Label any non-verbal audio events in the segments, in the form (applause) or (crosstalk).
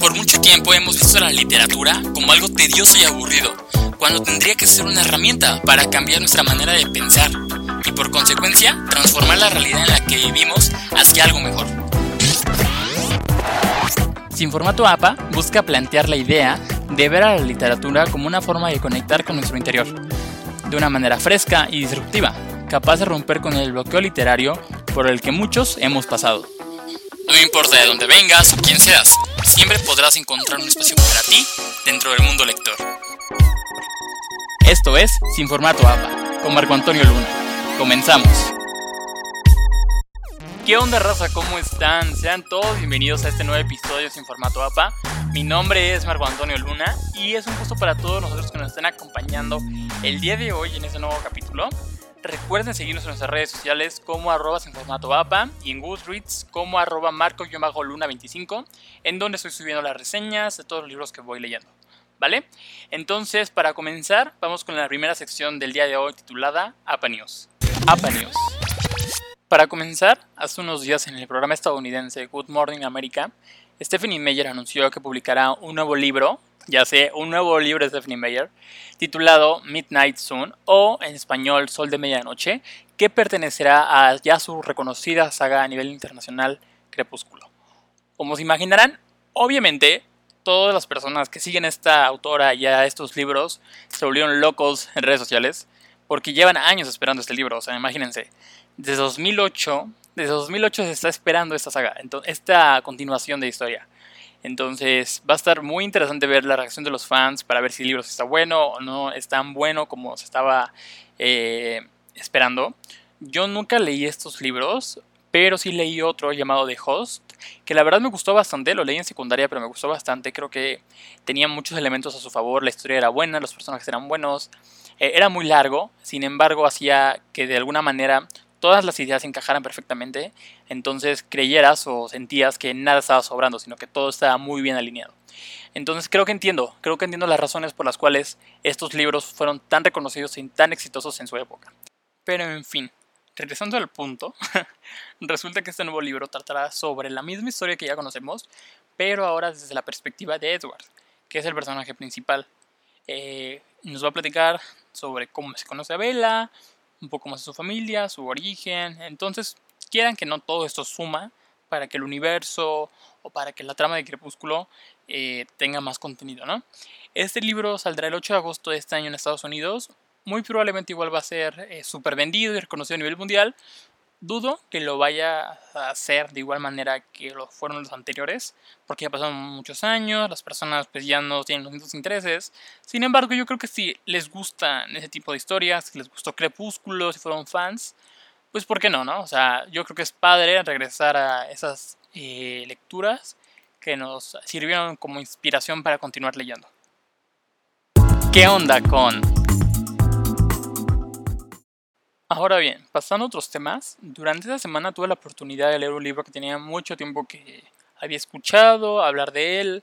Por mucho tiempo hemos visto la literatura como algo tedioso y aburrido, cuando tendría que ser una herramienta para cambiar nuestra manera de pensar y por consecuencia transformar la realidad en la que vivimos hacia algo mejor. Sin formato APA busca plantear la idea de ver a la literatura como una forma de conectar con nuestro interior, de una manera fresca y disruptiva, capaz de romper con el bloqueo literario por el que muchos hemos pasado. No importa de dónde vengas o quién seas, siempre podrás encontrar un espacio para ti dentro del mundo lector. Esto es Sin Formato APA, con Marco Antonio Luna. Comenzamos. ¿Qué onda raza? ¿Cómo están? Sean todos bienvenidos a este nuevo episodio sin formato APA. Mi nombre es Marco Antonio Luna y es un gusto para todos nosotros que nos estén acompañando el día de hoy en este nuevo capítulo. Recuerden seguirnos en nuestras redes sociales como arroba sin formato APA y en Goodreads como arroba marco-luna25 en donde estoy subiendo las reseñas de todos los libros que voy leyendo. ¿Vale? Entonces, para comenzar, vamos con la primera sección del día de hoy titulada APA News. APA News. Para comenzar, hace unos días en el programa estadounidense Good Morning America, Stephanie Meyer anunció que publicará un nuevo libro, ya sé, un nuevo libro de Stephanie Meyer, titulado Midnight Sun o en español Sol de Medianoche, que pertenecerá a ya su reconocida saga a nivel internacional Crepúsculo. Como se imaginarán, obviamente todas las personas que siguen esta autora y a estos libros se volvieron locos en redes sociales porque llevan años esperando este libro, o sea, imagínense desde 2008, desde 2008 se está esperando esta saga, esta continuación de historia. Entonces va a estar muy interesante ver la reacción de los fans para ver si el libro está bueno o no es tan bueno como se estaba eh, esperando. Yo nunca leí estos libros, pero sí leí otro llamado The Host, que la verdad me gustó bastante, lo leí en secundaria, pero me gustó bastante, creo que tenía muchos elementos a su favor, la historia era buena, los personajes eran buenos, eh, era muy largo, sin embargo hacía que de alguna manera todas las ideas encajaran perfectamente, entonces creyeras o sentías que nada estaba sobrando, sino que todo estaba muy bien alineado. Entonces creo que entiendo, creo que entiendo las razones por las cuales estos libros fueron tan reconocidos y tan exitosos en su época. Pero en fin, regresando al punto, (laughs) resulta que este nuevo libro tratará sobre la misma historia que ya conocemos, pero ahora desde la perspectiva de Edward, que es el personaje principal. Eh, nos va a platicar sobre cómo se conoce a Bella, un poco más de su familia, su origen. Entonces, quieran que no todo esto suma para que el universo o para que la trama de Crepúsculo eh, tenga más contenido, ¿no? Este libro saldrá el 8 de agosto de este año en Estados Unidos. Muy probablemente igual va a ser eh, súper vendido y reconocido a nivel mundial, Dudo que lo vaya a hacer de igual manera que lo fueron los anteriores, porque ya pasaron muchos años, las personas pues ya no tienen los mismos intereses. Sin embargo, yo creo que si les gustan ese tipo de historias, si les gustó Crepúsculo, si fueron fans, pues ¿por qué no, no? O sea, yo creo que es padre regresar a esas eh, lecturas que nos sirvieron como inspiración para continuar leyendo. ¿Qué onda con Ahora bien, pasando a otros temas, durante esta semana tuve la oportunidad de leer un libro que tenía mucho tiempo que había escuchado, hablar de él,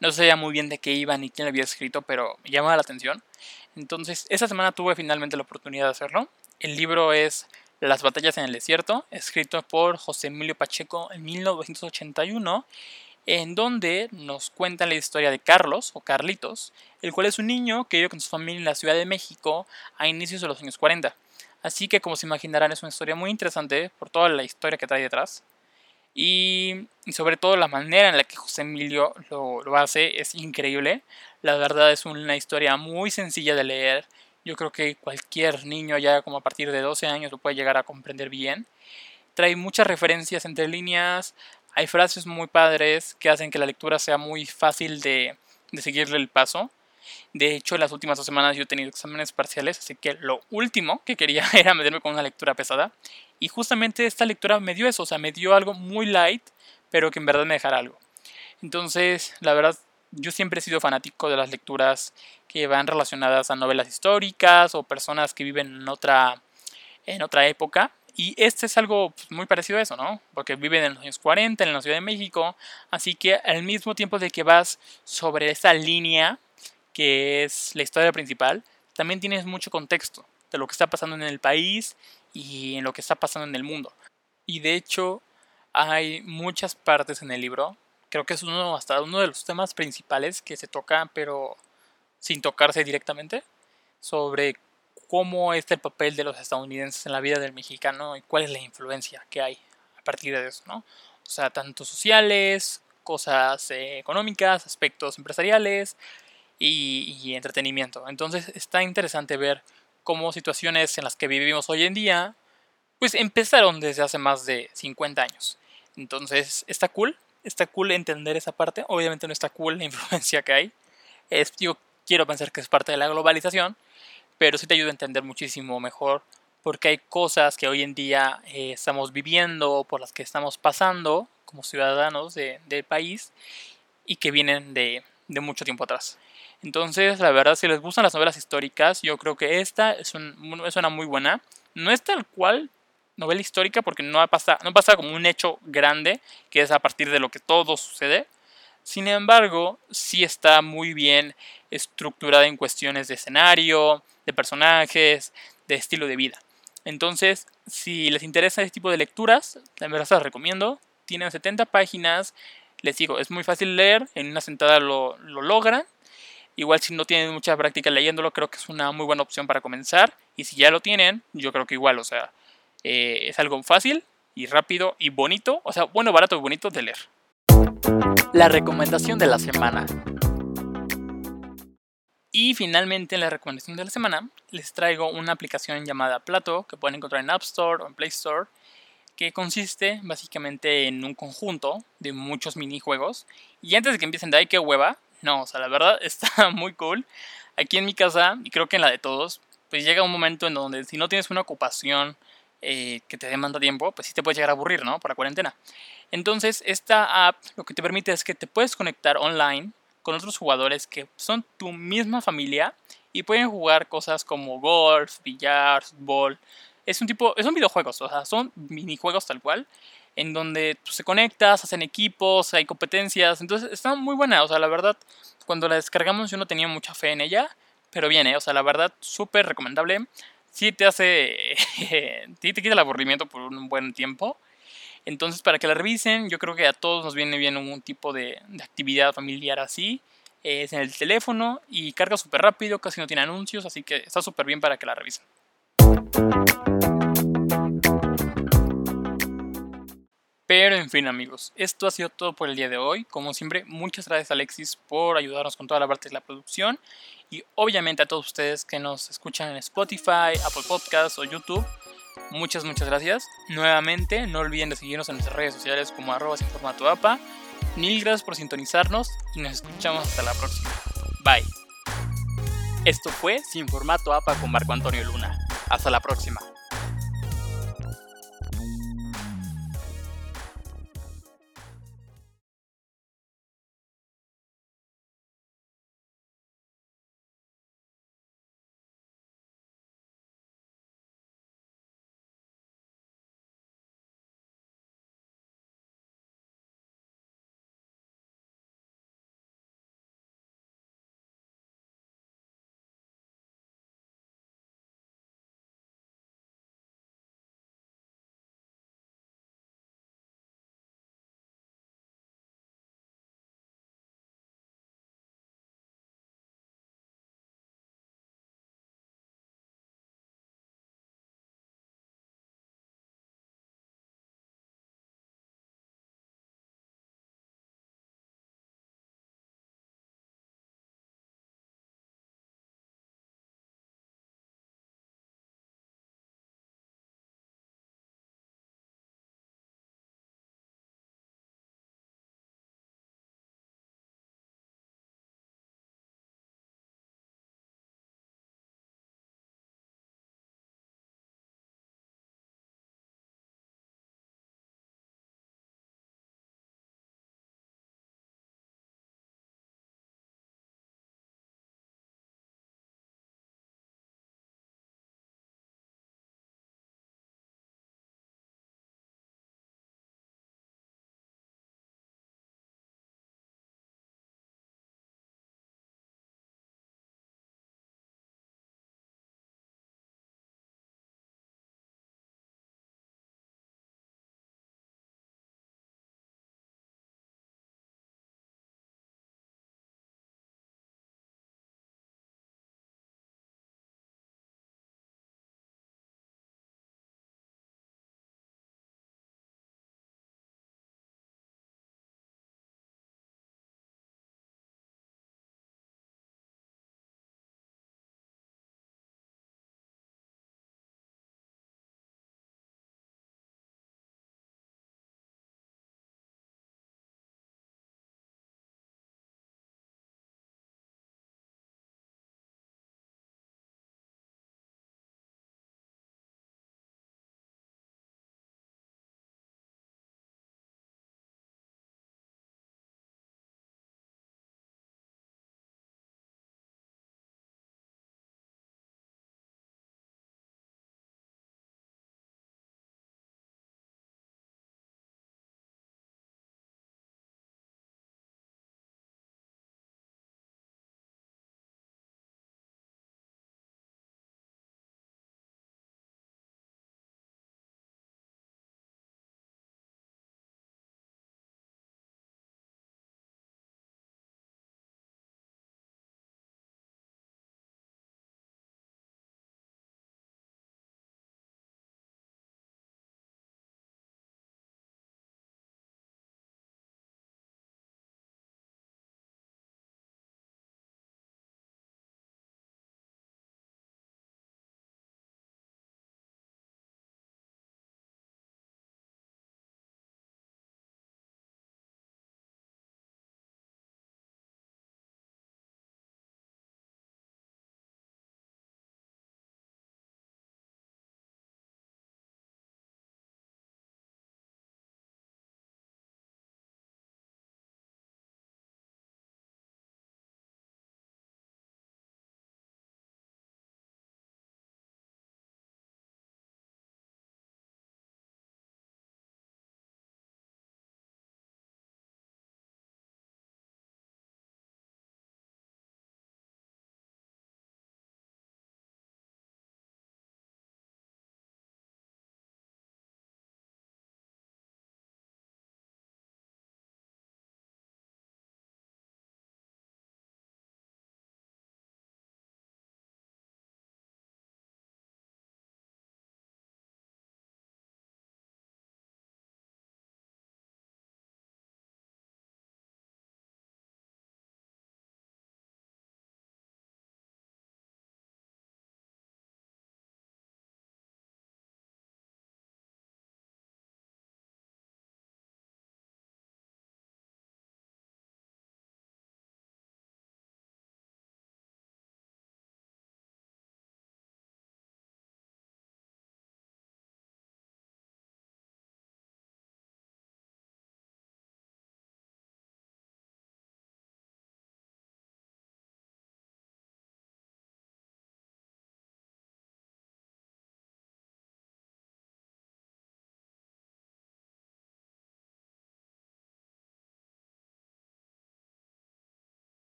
no sabía muy bien de qué iba ni quién lo había escrito, pero me llamaba la atención. Entonces, esta semana tuve finalmente la oportunidad de hacerlo. El libro es Las batallas en el desierto, escrito por José Emilio Pacheco en 1981, en donde nos cuenta la historia de Carlos, o Carlitos, el cual es un niño que vive con su familia en la Ciudad de México a inicios de los años 40. Así que como se imaginarán es una historia muy interesante por toda la historia que trae detrás. Y, sobre todo la manera en la que José Emilio lo, hace es increíble. La verdad es una historia muy sencilla de leer. Yo creo que cualquier niño ya como a partir de 12 años lo puede llegar a comprender bien. Trae muchas referencias entre líneas. Hay frases muy padres que hacen que la lectura sea muy fácil de, de seguirle el paso. De hecho, las últimas dos semanas yo he tenido exámenes parciales, así que lo último que quería (laughs) era meterme con una lectura pesada. Y justamente esta lectura me dio eso, o sea, me dio algo muy light, pero que en verdad me dejara algo. Entonces, la verdad, yo siempre he sido fanático de las lecturas que van relacionadas a novelas históricas o personas que viven en otra, en otra época. Y este es algo pues, muy parecido a eso, ¿no? Porque viven en los años 40, en la Ciudad de México. Así que al mismo tiempo de que vas sobre esa línea que es la historia principal, también tienes mucho contexto de lo que está pasando en el país y en lo que está pasando en el mundo. Y de hecho, hay muchas partes en el libro. Creo que es uno, de los temas principales que se toca, pero sin tocarse directamente, sobre cómo es el papel de los estadounidenses en la vida del mexicano y cuál es la influencia que hay a partir de eso, ¿no? O sea, tanto sociales, cosas eh, económicas, aspectos empresariales y, entretenimiento. Entonces está interesante ver cómo situaciones en las que vivimos hoy en día, pues empezaron desde hace más de 50 años. Entonces está cool, está cool entender esa parte. Obviamente no está cool la (laughs) influencia que hay. Es, yo quiero pensar que es parte de la globalización, pero sí te ayuda a entender muchísimo mejor porque hay cosas que hoy en día eh, estamos viviendo, por las que estamos pasando como ciudadanos del país y que vienen de, de, mucho tiempo atrás. Entonces, la verdad, si les gustan las novelas históricas, yo creo que esta es, un, es una muy buena. No es tal cual novela histórica porque no pasa, no pasa como un hecho grande, que es a partir de lo que todo sucede, sin embargo, sí está muy bien estructurada en cuestiones de escenario, de personajes, de estilo de vida. Entonces, si les interesa este tipo de lecturas, la se las recomiendo. Tienen 70 páginas. Les digo, es muy fácil leer. En una sentada lo, lo logran. Igual si no tienen mucha práctica leyéndolo, creo que es una muy buena opción para comenzar. Y si ya lo tienen, yo creo que igual, o sea, eh, es algo fácil y rápido y bonito. O sea, bueno, barato y bonito de leer. La recomendación de la semana. Y finalmente en la recomendación de la semana les traigo una aplicación llamada Plato que pueden encontrar en App Store o en Play Store que consiste básicamente en un conjunto de muchos minijuegos. Y antes de que empiecen de ahí, qué hueva. No, o sea, la verdad (laughs) está muy cool. Aquí en mi casa, y creo que en la de todos, pues llega un momento en donde si no tienes una ocupación eh, que te demanda tiempo, pues sí te puedes llegar a aburrir, ¿no? Por la cuarentena. Entonces, esta app lo que te permite es que te puedes conectar online con otros jugadores que son tu misma familia y pueden jugar cosas como golf, billar, fútbol. Es un tipo, es un videojuegos, o sea, son minijuegos tal cual, en donde tú se conectas, hacen equipos, hay competencias, entonces está muy buena, o sea, la verdad, cuando la descargamos yo no tenía mucha fe en ella, pero viene, o sea, la verdad, súper recomendable. Sí te hace, (laughs) sí te quita el aburrimiento por un buen tiempo entonces, para que la revisen, yo creo que a todos nos viene bien un tipo de, actividad familiar así. Es en el teléfono y carga súper rápido, casi no tiene anuncios, así que está súper bien para que la revisen. Pero en fin amigos, esto ha sido todo por el día de hoy. Como siempre, muchas gracias Alexis por ayudarnos con toda la parte de la producción. Y obviamente a todos ustedes que nos escuchan en Spotify, Apple Podcasts o YouTube. Muchas, muchas gracias. Nuevamente, no olviden de seguirnos en nuestras redes sociales como arroba sin formato APA. Mil gracias por sintonizarnos y nos escuchamos hasta la próxima. Bye. Esto fue Sin Formato APA con Marco Antonio Luna. Hasta la próxima.